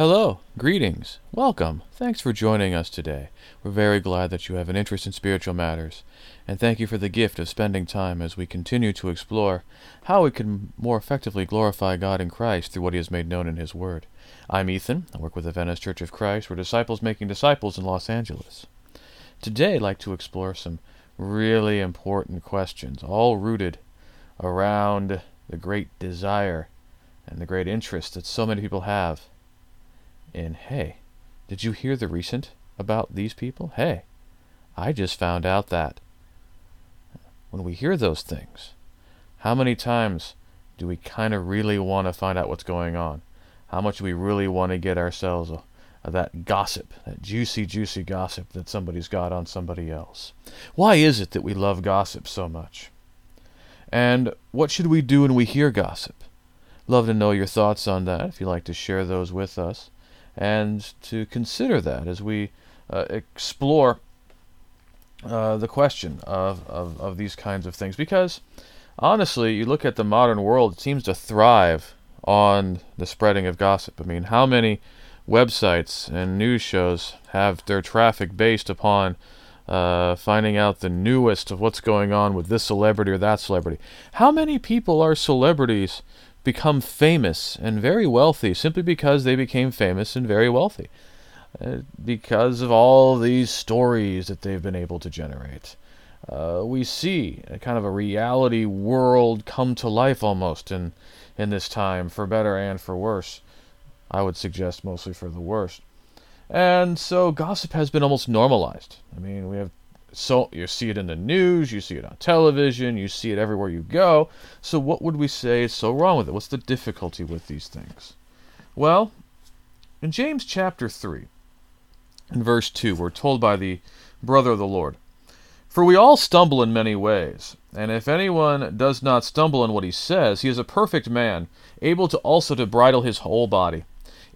Hello, greetings, welcome. Thanks for joining us today. We're very glad that you have an interest in spiritual matters, and thank you for the gift of spending time as we continue to explore how we can more effectively glorify God in Christ through what He has made known in His Word. I'm Ethan. I work with the Venice Church of Christ. We're disciples making disciples in Los Angeles. Today, I'd like to explore some really important questions, all rooted around the great desire and the great interest that so many people have in, hey, did you hear the recent about these people? Hey, I just found out that. When we hear those things, how many times do we kind of really want to find out what's going on? How much do we really want to get ourselves a, a, that gossip, that juicy, juicy gossip that somebody's got on somebody else? Why is it that we love gossip so much? And what should we do when we hear gossip? Love to know your thoughts on that if you'd like to share those with us and to consider that as we uh, explore uh, the question of, of, of these kinds of things. Because honestly, you look at the modern world, it seems to thrive on the spreading of gossip. I mean, how many websites and news shows have their traffic based upon uh, finding out the newest of what's going on with this celebrity or that celebrity? How many people are celebrities become famous and very wealthy simply because they became famous and very wealthy. Uh, because of all these stories that they've been able to generate. Uh, we see a kind of a reality world come to life almost in, in this time, for better and for worse. I would suggest mostly for the worst. And so gossip has been almost normalized. I mean, we have so you see it in the news, you see it on television, you see it everywhere you go. So what would we say is so wrong with it? What's the difficulty with these things? Well, in James chapter 3, in verse 2, we're told by the brother of the Lord, For we all stumble in many ways, and if anyone does not stumble in what he says, he is a perfect man, able to also to bridle his whole body.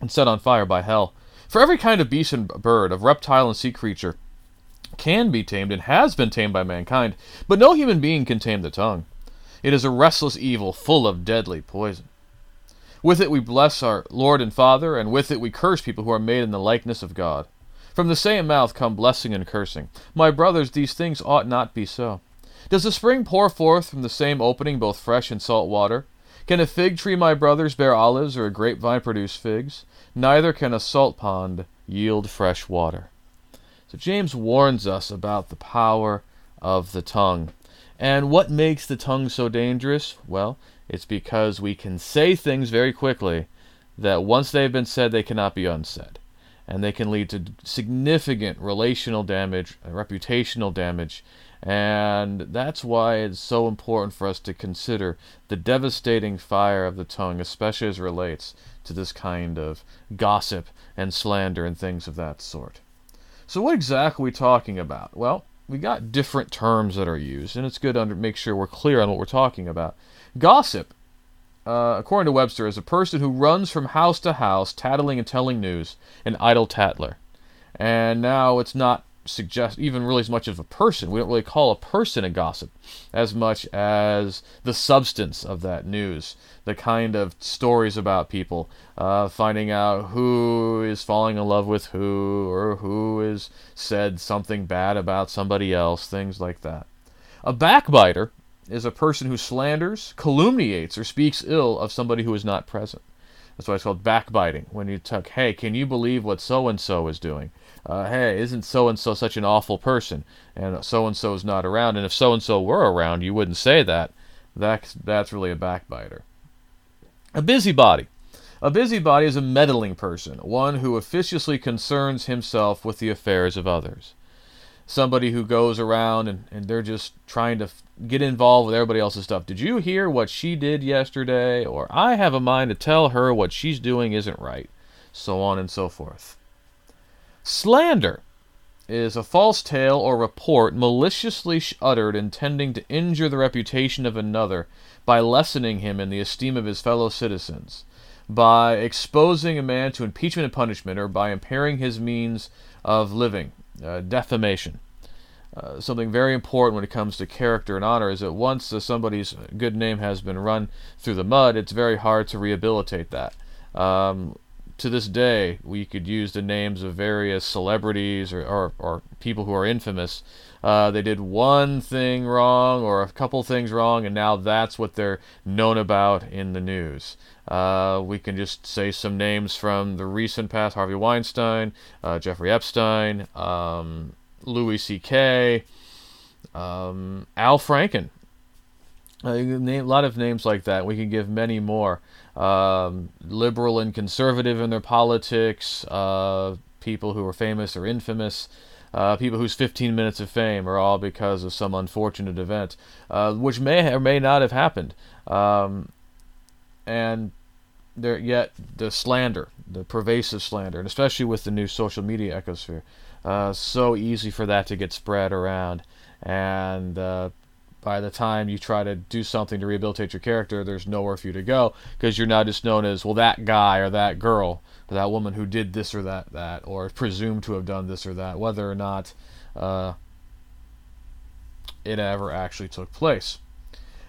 and set on fire by hell. For every kind of beast and bird, of reptile and sea creature, can be tamed and has been tamed by mankind, but no human being can tame the tongue. It is a restless evil full of deadly poison. With it we bless our Lord and Father, and with it we curse people who are made in the likeness of God. From the same mouth come blessing and cursing. My brothers, these things ought not be so. Does the spring pour forth from the same opening both fresh and salt water? Can a fig tree, my brothers, bear olives, or a grapevine produce figs? Neither can a salt pond yield fresh water. So James warns us about the power of the tongue. And what makes the tongue so dangerous? Well, it's because we can say things very quickly that once they've been said, they cannot be unsaid. And they can lead to significant relational damage, uh, reputational damage, and that's why it's so important for us to consider the devastating fire of the tongue, especially as relates to this kind of gossip and slander and things of that sort. So, what exactly are we talking about? Well, we got different terms that are used, and it's good to make sure we're clear on what we're talking about. Gossip, uh, according to Webster, is a person who runs from house to house, tattling and telling news, an idle tattler. And now it's not suggest even really as much of a person. We don't really call a person a gossip as much as the substance of that news, the kind of stories about people, uh, finding out who is falling in love with who or who has said something bad about somebody else, things like that. A backbiter is a person who slanders, calumniates, or speaks ill of somebody who is not present. That's why it's called backbiting. When you talk, hey, can you believe what so and so is doing? uh, hey, isn't so and so such an awful person? And so and so is not around. And if so and so were around, you wouldn't say that. That's, that's really a backbiter. A busybody. A busybody is a meddling person, one who officiously concerns himself with the affairs of others. Somebody who goes around and, and they're just trying to f- get involved with everybody else's stuff. Did you hear what she did yesterday? Or I have a mind to tell her what she's doing isn't right so on and so forth. Slander is a false tale or report maliciously uttered intending to injure the reputation of another by lessening him in the esteem of his fellow citizens, by exposing a man to impeachment and punishment, or by impairing his means of living. Uh, defamation. Uh, something very important when it comes to character and honor is that once uh, somebody's good name has been run through the mud, it's very hard to rehabilitate that. Um, to this day, we could use the names of various celebrities or, or, or people who are infamous. Uh, they did one thing wrong or a couple things wrong, and now that's what they're known about in the news. Uh, we can just say some names from the recent past Harvey Weinstein, uh, Jeffrey Epstein, um, Louis C.K., um, Al Franken. Uh, a lot of names like that. We can give many more um, liberal and conservative in their politics, uh, people who are famous or infamous, uh, people whose 15 minutes of fame are all because of some unfortunate event, uh, which may or may not have happened. Um, and there, yet the slander, the pervasive slander, and especially with the new social media ecosphere, uh, so easy for that to get spread around, and uh, by the time you try to do something to rehabilitate your character, there's nowhere for you to go because you're now just known as, well, that guy or that girl or that woman who did this or that, that, or presumed to have done this or that, whether or not uh, it ever actually took place.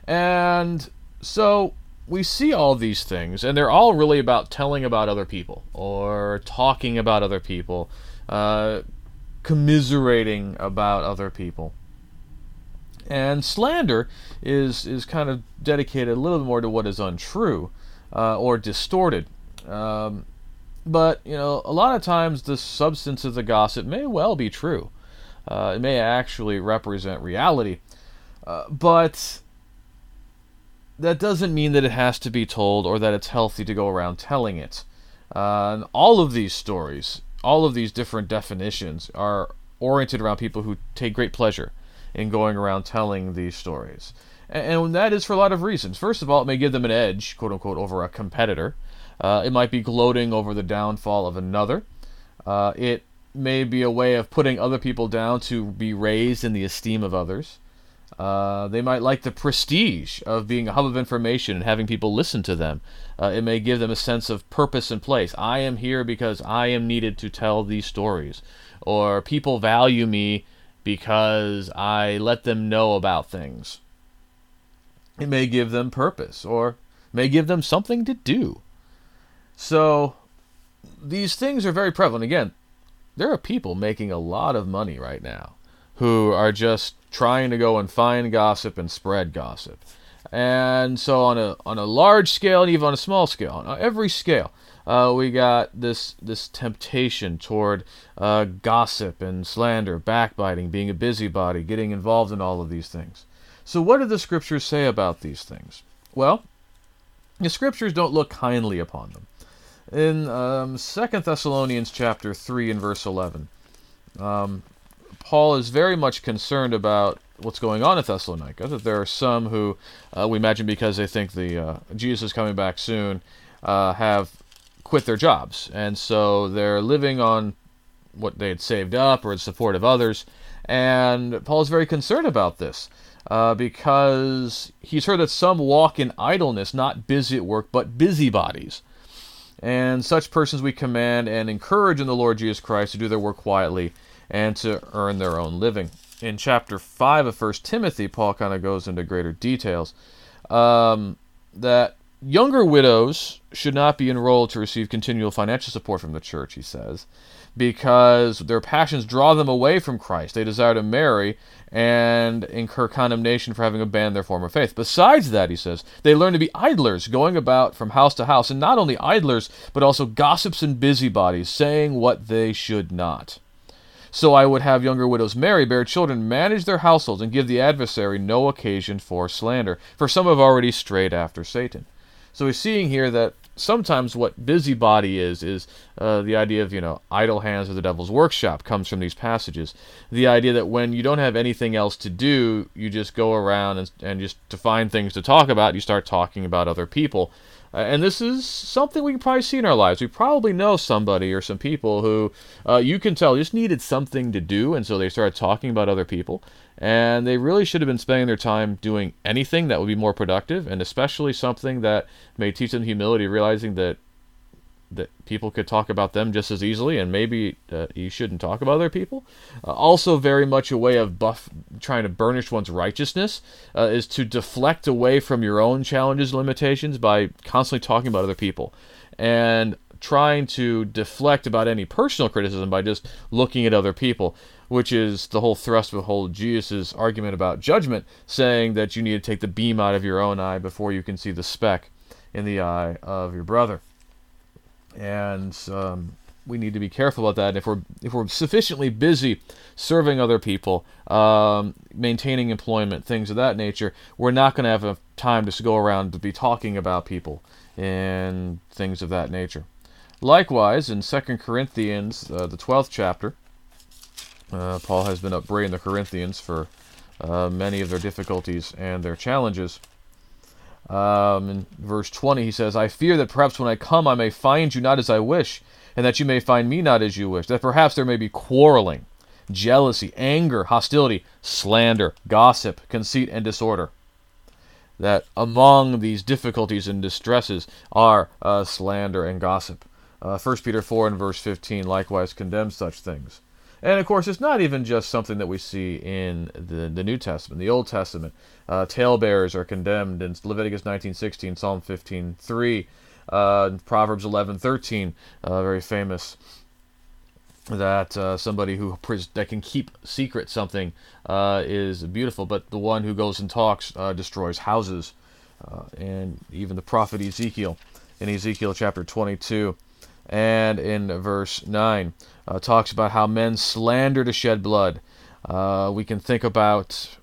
And so we see all these things, and they're all really about telling about other people or talking about other people, uh, commiserating about other people. And slander is is kind of dedicated a little more to what is untrue uh, or distorted. Um, but you know, a lot of times the substance of the gossip may well be true. Uh, it may actually represent reality, uh, but that doesn't mean that it has to be told or that it's healthy to go around telling it. Uh, all of these stories, all of these different definitions, are oriented around people who take great pleasure in going around telling these stories. And, that is for a lot of reasons. First of all, it may give them an edge, quote unquote, over a competitor. Uh, it might be gloating over the downfall of another. Uh, it may be a way of putting other people down to be raised in the esteem of others. Uh, they might like the prestige of being a hub of information and having people listen to them. Uh, it may give them a sense of purpose and place. I am here because I am needed to tell these stories. Or people value me because I let them know about things. It may give them purpose or may give them something to do. So these things are very prevalent. Again, there are people making a lot of money right now who are just trying to go and find gossip and spread gossip. And so on a on a large scale and even on a small scale, on every scale, uh, we got this this temptation toward uh, gossip and slander, backbiting, being a busybody, getting involved in all of these things. So, what do the scriptures say about these things? Well, the scriptures don't look kindly upon them. In um, 2 Thessalonians chapter 3 and verse 11, um, Paul is very much concerned about what's going on in Thessalonica. That there are some who, uh, we imagine because they think the uh, Jesus is coming back soon, uh, have quit their jobs, and so they're living on what they had saved up or in support of others. And Paul is very concerned about this uh, because he's heard that some walk in idleness, not busy at work, but busybodies. And such persons we command and encourage in the Lord Jesus Christ to do their work quietly and to earn their own living. In chapter 5 of 1 Timothy, Paul kind of goes into greater details um, that Younger widows should not be enrolled to receive continual financial support from the church, he says, because their passions draw them away from Christ. They desire to marry and incur condemnation for having abandoned their former faith. Besides that, he says, they learn to be idlers, going about from house to house, and not only idlers, but also gossips and busybodies, saying what they should not. So I would have younger widows marry, bear children, manage their households, and give the adversary no occasion for slander, for some have already strayed after Satan. So we're seeing here that sometimes what busybody is is uh, the idea of you know idle hands or the devil's workshop comes from these passages the idea that when you don't have anything else to do you just go around and, and just to find things to talk about you start talking about other people Uh, and this is something we can probably see in our lives. We probably know somebody or some people who uh, you can tell just needed something to do, and so they started talking about other people. And they really should have been spending their time doing anything that would be more productive, and especially something that may teach them humility, realizing that that people could talk about them just as easily, and maybe uh, you shouldn't talk about other people. Uh, also, very much a way of buff trying to burnish one's righteousness uh, is to deflect away from your own challenges limitations by constantly talking about other people, and trying to deflect about any personal criticism by just looking at other people. Which is the whole thrust of whole Jesus' argument about judgment, saying that you need to take the beam out of your own eye before you can see the speck in the eye of your brother and um, we need to be careful about that. If we're if we're sufficiently busy serving other people, um, maintaining employment, things of that nature, we're not going to have enough time to go around to be talking about people and things of that nature. Likewise, in 2 Corinthians, uh, the 12th chapter, uh, Paul has been upbraiding the Corinthians for uh, many of their difficulties and their challenges. Um, in verse 20, he says, I fear that perhaps when I come I may find you not as I wish, and that you may find me not as you wish, that perhaps there may be quarreling, jealousy, anger, hostility, slander, gossip, conceit, and disorder. That among these difficulties and distresses are uh, slander and gossip. Uh, 1 Peter 4 and verse 15 likewise condemns such things. And of course, it's not even just something that we see in the, the New Testament, the Old Testament. Uh, talebearers are condemned in Leviticus 19:16, Psalm 15:3, uh, Proverbs 11:13, uh, very famous. That uh, somebody who that can keep secret something uh, is beautiful, but the one who goes and talks uh, destroys houses. and even the prophet Ezekiel, in Ezekiel chapter 22, and in verse 9 uh, talks about how men slander to shed blood. Uh, we can think about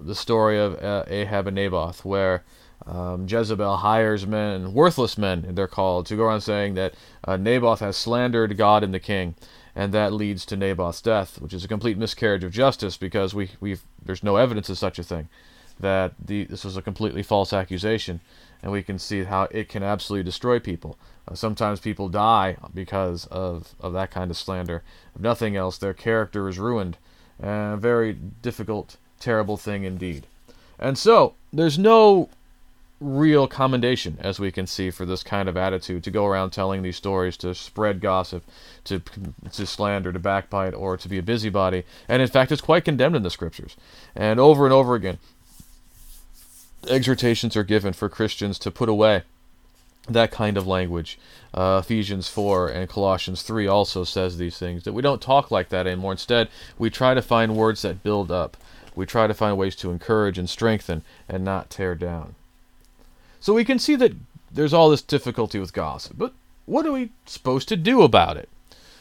the story of uh, Ahab and Naboth, where um, Jezebel hires men, worthless men, they're called, to go around saying that uh, Naboth has slandered God and the king, and that leads to Naboth's death, which is a complete miscarriage of justice because we we there's no evidence of such a thing, that the, this was a completely false accusation, and we can see how it can absolutely destroy people. Uh, sometimes people die because of, of that kind of slander. If nothing else, their character is ruined. A very difficult, terrible thing indeed. And so, there's no real commendation, as we can see, for this kind of attitude to go around telling these stories, to spread gossip, to, to slander, to backbite, or to be a busybody. And in fact, it's quite condemned in the scriptures. And over and over again, exhortations are given for Christians to put away that kind of language. Uh, Ephesians 4 and Colossians 3 also says these things that we don't talk like that anymore. Instead, we try to find words that build up. We try to find ways to encourage and strengthen and not tear down. So we can see that there's all this difficulty with gossip, but what are we supposed to do about it?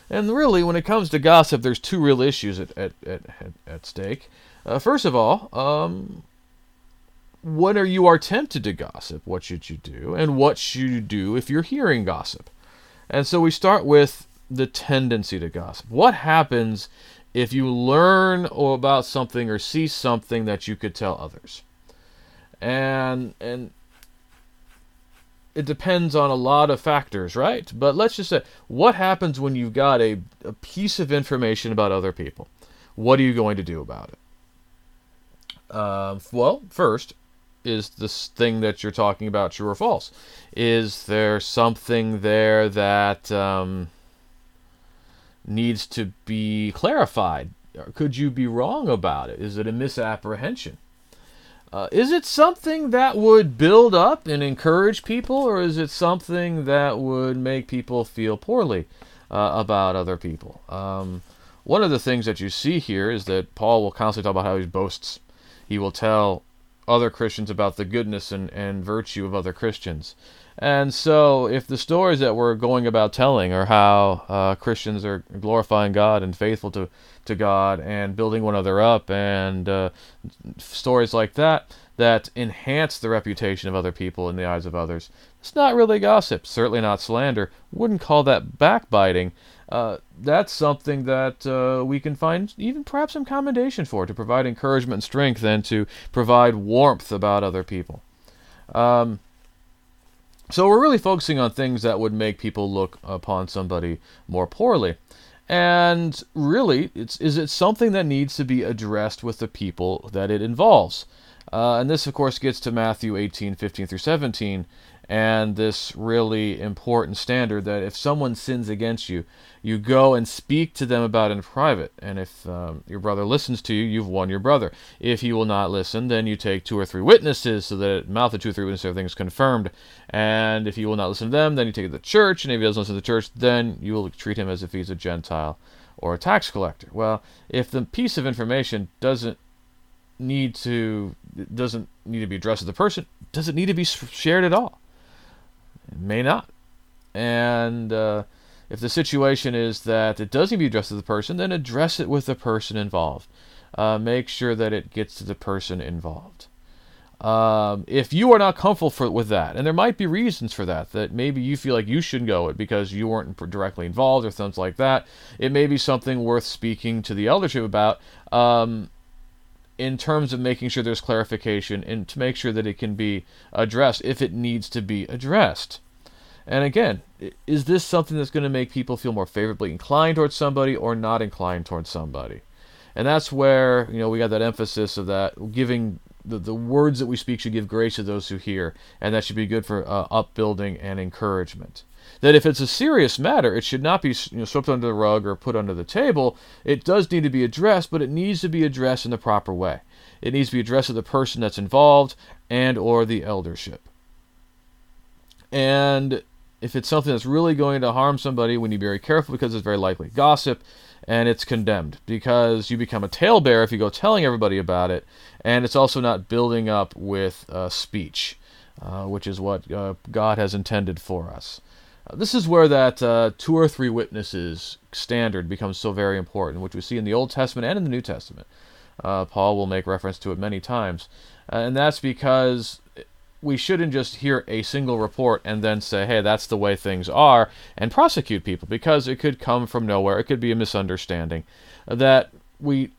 And really, when it comes to gossip, there's two real issues at, at, at, at stake. Uh, first of all, um, when are you are tempted to gossip, what should you do? And what should you do if you're hearing gossip? And so we start with the tendency to gossip. What happens if you learn about something or see something that you could tell others? And and it depends on a lot of factors, right? But let's just say, what happens when you've got a, a piece of information about other people? What are you going to do about it? Uh, well, first, is this thing that you're talking about true or false? Is there something there that um, needs to be clarified? Or could you be wrong about it? Is it a misapprehension? Uh, is it something that would build up and encourage people, or is it something that would make people feel poorly uh, about other people? Um, one of the things that you see here is that Paul will constantly talk about how he boasts. He will tell other Christians about the goodness and, and virtue of other Christians. And so, if the stories that we're going about telling are how uh, Christians are glorifying God and faithful to, to God and building one another up, and uh, stories like that that enhance the reputation of other people in the eyes of others, it's not really gossip, certainly not slander. Wouldn't call that backbiting. Uh, that's something that uh, we can find even perhaps some commendation for to provide encouragement and strength and to provide warmth about other people. Um, So we're really focusing on things that would make people look upon somebody more poorly. And really, it's, is it something that needs to be addressed with the people that it involves? Uh, and this, of course, gets to Matthew 18, 15 through 17, and this really important standard that if someone sins against you, you go and speak to them about in private. And if um, your brother listens to you, you've won your brother. If he will not listen, then you take two or three witnesses so that mouth of two or three witnesses everything is confirmed. And if he will not listen to them, then you take it to the church. And if he doesn't listen to the church, then you will treat him as if he's a Gentile or a tax collector. Well, if the piece of information doesn't need to doesn't need to be addressed to the person, does it need to be shared at all? May not. And uh, if the situation is that it does need to be addressed to the person, then address it with the person involved. Uh, make sure that it gets to the person involved. Um, if you are not comfortable for, with that, and there might be reasons for that, that maybe you feel like you shouldn't go it because you weren't directly involved or things like that, it may be something worth speaking to the eldership about. Um, in terms of making sure there's clarification and to make sure that it can be addressed if it needs to be addressed. And again, is this something that's going to make people feel more favorably inclined towards somebody or not inclined towards somebody? And that's where, you know, we got that emphasis of that giving the, the words that we speak should give grace to those who hear, and that should be good for uh, upbuilding and encouragement that if it's a serious matter, it should not be you know, swept under the rug or put under the table. It does need to be addressed, but it needs to be addressed in the proper way. It needs to be addressed to the person that's involved and or the eldership. And if it's something that's really going to harm somebody, we need to be very careful because it's very likely gossip and it's condemned because you become a talebearer if you go telling everybody about it, and it's also not building up with uh, speech, uh, which is what uh, God has intended for us. This is where that uh, two or three witnesses standard becomes so very important, which we see in the Old Testament and in the New Testament. Uh, Paul will make reference to it many times. Uh, and that's because we shouldn't just hear a single report and then say, hey, that's the way things are, and prosecute people, because it could come from nowhere. It could be a misunderstanding. That we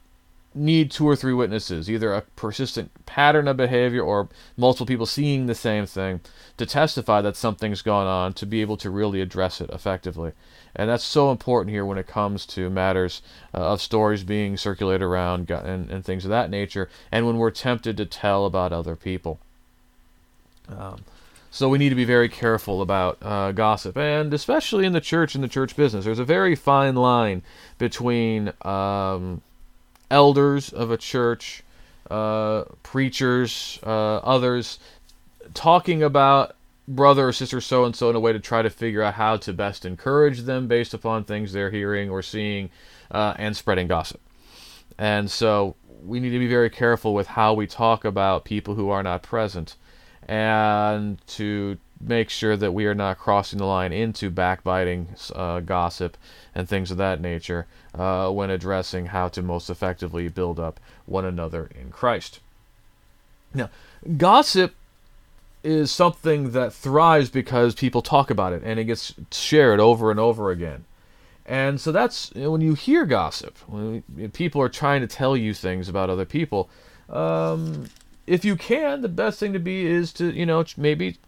need two or three witnesses, either a persistent pattern of behavior or multiple people seeing the same thing, to testify that something's gone on, to be able to really address it effectively. And that's so important here when it comes to matters uh, of stories being circulated around and, and things of that nature, and when we're tempted to tell about other people. Um, so we need to be very careful about uh, gossip, and especially in the church and the church business. There's a very fine line between um, elders of a church, uh, preachers, uh, others, talking about brother or sister so and so in a way to try to figure out how to best encourage them based upon things they're hearing or seeing uh, and spreading gossip. And so we need to be very careful with how we talk about people who are not present and to make sure that we are not crossing the line into backbiting, uh, gossip, and things of that nature uh, when addressing how to most effectively build up one another in Christ. Now, gossip is something that thrives because people talk about it and it gets shared over and over again. And so that's when you hear gossip, when people are trying to tell you things about other people. Um, if you can, the best thing to be is to you know maybe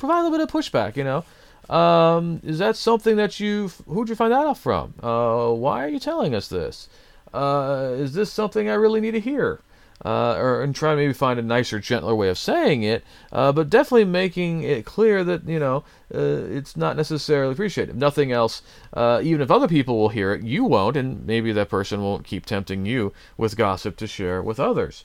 provide a little bit of pushback. You know, um, is that something that you who'd you find that out from? Uh, why are you telling us this? Uh, is this something I really need to hear? Uh, or and try to maybe find a nicer, gentler way of saying it, uh, but definitely making it clear that you know uh, it's not necessarily appreciated. Nothing else, uh, even if other people will hear it, you won't, and maybe that person won't keep tempting you with gossip to share with others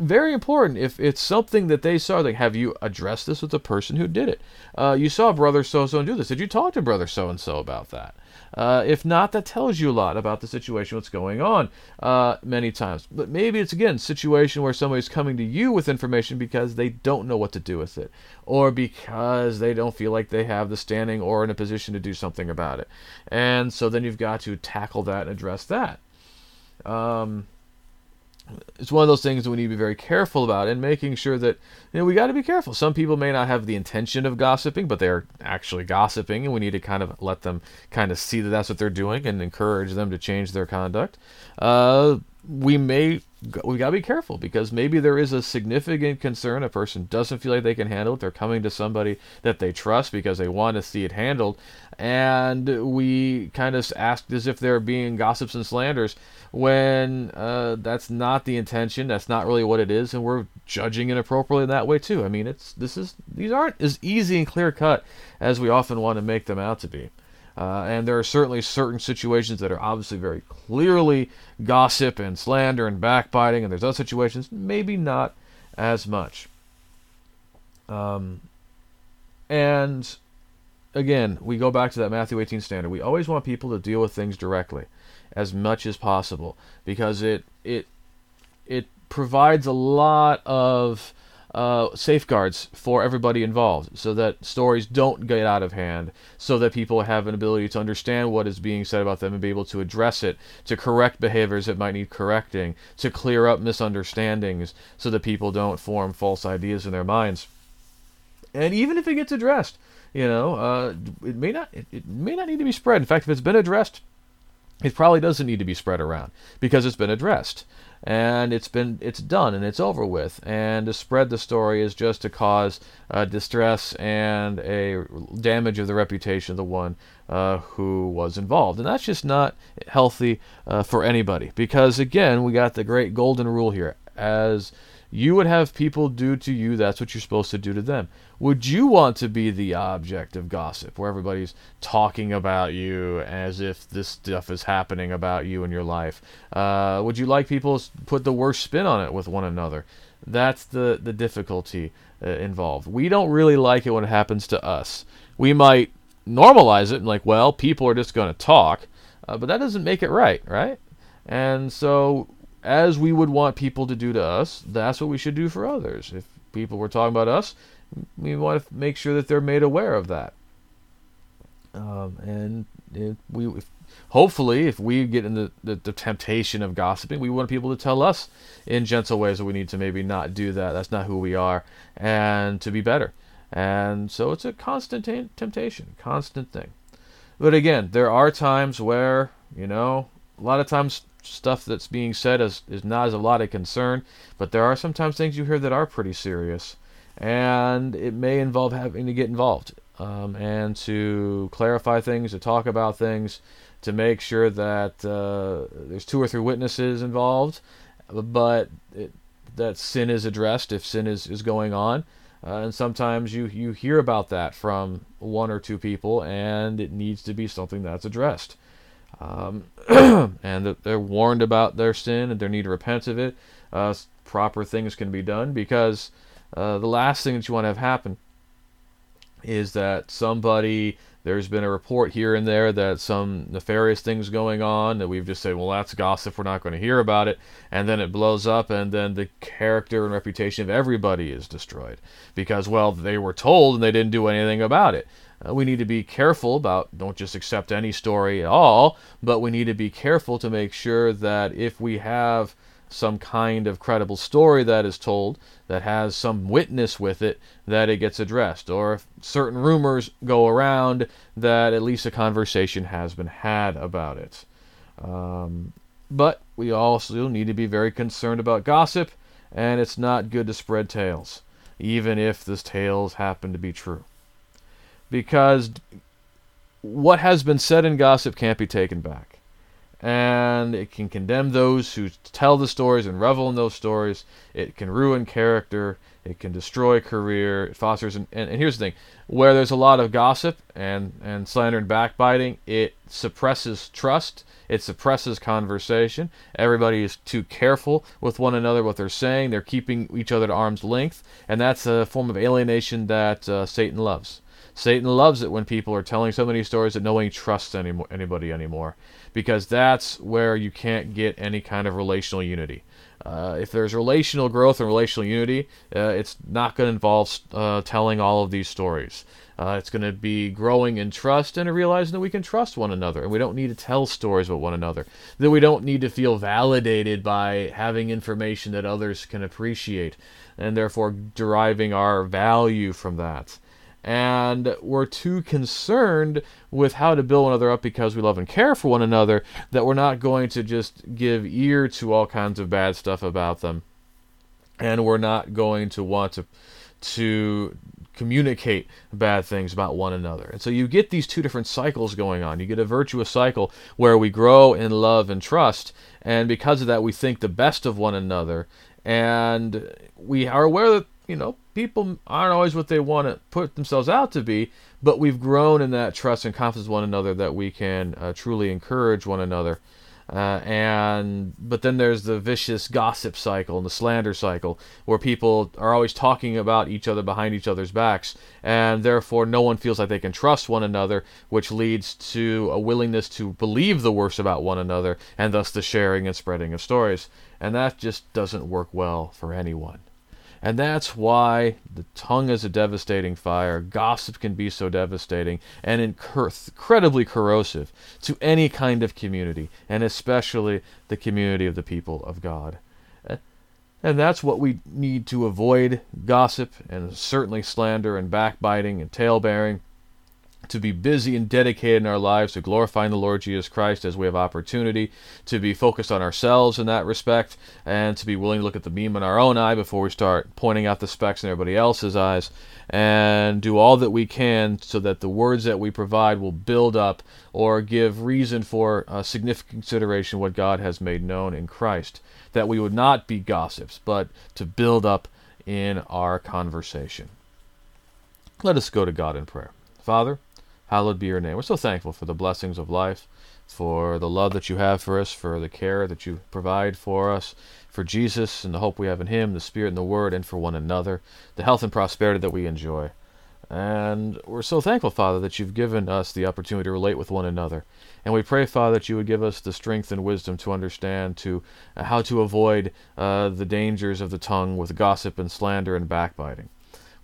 very important. If it's something that they saw like have you addressed this with the person who did it? Uh, you saw brother so and so do this. Did you talk to brother so and so about that? Uh, if not that tells you a lot about the situation what's going on uh, many times. But maybe it's again situation where somebody's coming to you with information because they don't know what to do with it or because they don't feel like they have the standing or in a position to do something about it. And so then you've got to tackle that and address that. Um, it's one of those things that we need to be very careful about and making sure that you know we got to be careful. Some people may not have the intention of gossiping but they're actually gossiping and we need to kind of let them kind of see that that's what they're doing and encourage them to change their conduct. Uh, we may we got to be careful because maybe there is a significant concern. A person doesn't feel like they can handle it. They're coming to somebody that they trust because they want to see it handled. And we kind of ask as if they're being gossips and slanders when uh, that's not the intention. That's not really what it is. And we're judging inappropriately in that way too. I mean, it's this is these aren't as easy and clear cut as we often want to make them out to be. Uh, and there are certainly certain situations that are obviously very clearly gossip and slander and backbiting, and there's other situations maybe not as much. Um, and again, we go back to that Matthew 18 standard. We always want people to deal with things directly, as much as possible, because it it it provides a lot of uh, safeguards for everybody involved so that stories don't get out of hand, so that people have an ability to understand what is being said about them and be able to address it, to correct behaviors that might need correcting, to clear up misunderstandings so that people don't form false ideas in their minds. And even if it gets addressed, you know, uh, it may not it, it may not need to be spread. In fact, if it's been addressed, it probably doesn't need to be spread around because it's been addressed and it's been it's done and it's over with. And to spread the story is just to cause uh, distress and a damage of the reputation of the one uh, who was involved. And that's just not healthy uh, for anybody because again we got the great golden rule here. As you would have people do to you that's what you're supposed to do to them would you want to be the object of gossip where everybody's talking about you as if this stuff is happening about you in your life? Uh, would you like people to put the worst spin on it with one another? That's the, the difficulty uh, involved. We don't really like it when it happens to us. We might normalize it and, like, well, people are just going to talk, uh, but that doesn't make it right, right? And so, as we would want people to do to us, that's what we should do for others. If people were talking about us, we want to make sure that they're made aware of that. Um, and if we, if, hopefully, if we get in the, the, the, temptation of gossiping, we want people to tell us in gentle ways that we need to maybe not do that. That's not who we are, and to be better. And so it's a constant t- temptation, constant thing. But again, there are times where, you know, a lot of times stuff that's being said is, is not as a lot of concern, but there are sometimes things you hear that are pretty serious and it may involve having to get involved um, and to clarify things, to talk about things, to make sure that uh, there's two or three witnesses involved, but it, that sin is addressed if sin is, is going on. Uh, and sometimes you, you hear about that from one or two people, and it needs to be something that's addressed. Um, and they're warned about their sin and their need to repent of it. Uh, proper things can be done because uh, the last thing that you want to have happen is that somebody there's been a report here and there that some nefarious things going on that we've just said well that's gossip. We're not going to hear about it. And then it blows up and then the character and reputation of everybody is destroyed because well they were told and they didn't do anything about it we need to be careful about don't just accept any story at all but we need to be careful to make sure that if we have some kind of credible story that is told that has some witness with it that it gets addressed. Or if certain rumors go around that at least a conversation has been had about it. Um, but we also need to be very concerned about gossip and it's not good to spread tales even if those tales happen to be true because what has been said in gossip can't be taken back and it can condemn those who tell the stories and revel in those stories. It can ruin character. It can destroy career. It fosters, and, and, here's the thing: where there's a lot of gossip and and slander and backbiting, it suppresses trust. It suppresses conversation. Everybody is too careful with one another what they're saying. They're keeping each other at arm's length, and that's a form of alienation that uh, Satan loves. Satan loves it when people are telling so many stories that no one trusts any, anybody anymore, because that's where you can't get any kind of relational unity. Uh, if there's relational growth and relational unity, uh, it's not going to involve uh, telling all of these stories. Uh, it's going to be growing in trust and realizing that we can trust one another and we don't need to tell stories about one another. That we don't need to feel validated by having information that others can appreciate and therefore deriving our value from that. And we're too concerned with how to build one another up because we love and care for one another that we're not going to just give ear to all kinds of bad stuff about them and we're not going to want to to communicate bad things about one another. And so you get these two different cycles going on. You get a virtuous cycle where we grow in love and trust, and because of that, we think the best of one another, and we are aware that you know people aren't always what they want to put themselves out to be, but we've grown in that trust and confidence one another that we can uh, truly encourage one another. Uh, and but then there's the vicious gossip cycle and the slander cycle where people are always talking about each other behind each other's backs and therefore no one feels like they can trust one another which leads to a willingness to believe the worst about one another and thus the sharing and spreading of stories. And that just doesn't work well for anyone and that's why the tongue is a devastating fire. Gossip can be so devastating and incredibly corrosive to any kind of community, and especially the community of the people of God. And that's what we need to avoid gossip and certainly slander and backbiting and tale bearing to be busy and dedicated in our lives to glorifying the Lord Jesus Christ as we have opportunity, to be focused on ourselves in that respect, and to be willing to look at the beam in our own eye before we start pointing out the specks in everybody else's eyes, and do all that we can so that the words that we provide will build up or give reason for uh, significant consideration what God has made known in Christ. That we would not be gossips, but to build up in our conversation. Let us go to God in prayer. Father, Hallowed be your name. We're so thankful for the blessings of life, for the love that you have for us, for the care that you provide for us, for Jesus and the hope we have in Him, the Spirit and the Word, and for one another, the health and prosperity that we enjoy. And we're so thankful, Father, that you've given us the opportunity to relate with one another. And we pray, Father, that you would give us the strength and wisdom to understand to uh, how to avoid uh, the dangers of the tongue with gossip and slander and backbiting.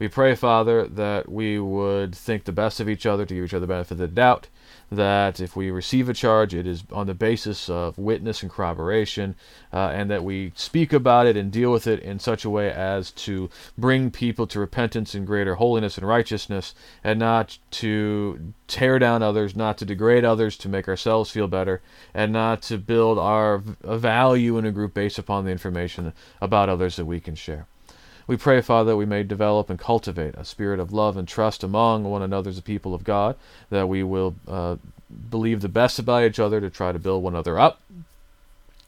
We pray, Father, that we would think the best of each other to give each other the benefit of the doubt, that if we receive a charge, it is on the basis of witness and corroboration, uh, and that we speak about it and deal with it in such a way as to bring people to repentance and greater holiness and righteousness, and not to tear down others, not to degrade others to make ourselves feel better, and not to build our value in a group based upon the information about others that we can share. We pray, Father, that we may develop and cultivate a spirit of love and trust among one another as a people of God, that we will uh, believe the best about each other to try to build one another up,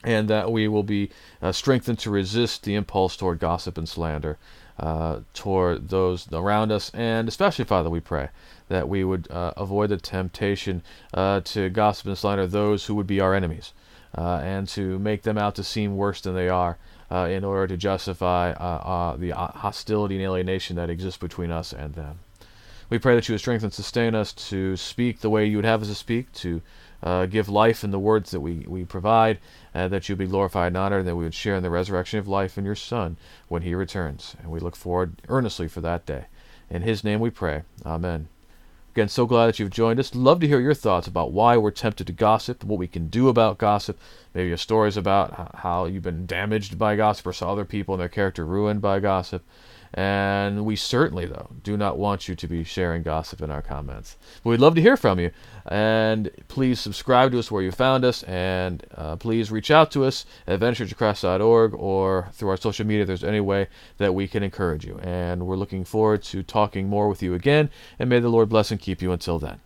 and that we will be uh, strengthened to resist the impulse toward gossip and slander uh, toward those around us, and especially, Father, we pray that we would uh, avoid the temptation uh, to gossip and slander those who would be our enemies, uh, and to make them out to seem worse than they are uh, in order to justify uh, uh, the uh, hostility and alienation that exists between us and them. We pray that you would strengthen and sustain us to speak the way you would have us to speak, to uh, give life in the words that we, we provide, and that you be glorified and honored, and that we would share in the resurrection of life in your Son when he returns. And we look forward earnestly for that day. In his name we pray. Amen. Again, so glad that you've joined us. Love to hear your thoughts about why we're tempted to gossip, what we can do about gossip, maybe your stories about how you've been damaged by gossip or saw other people and their character ruined by gossip. And we certainly, though, do not want you to be sharing gossip in our comments. But we'd love to hear from you. And please subscribe to us where you found us. And uh, please reach out to us at VentureCross.org or through our social media if there's any way that we can encourage you. And we're looking forward to talking more with you again. And may the Lord bless and keep you until then.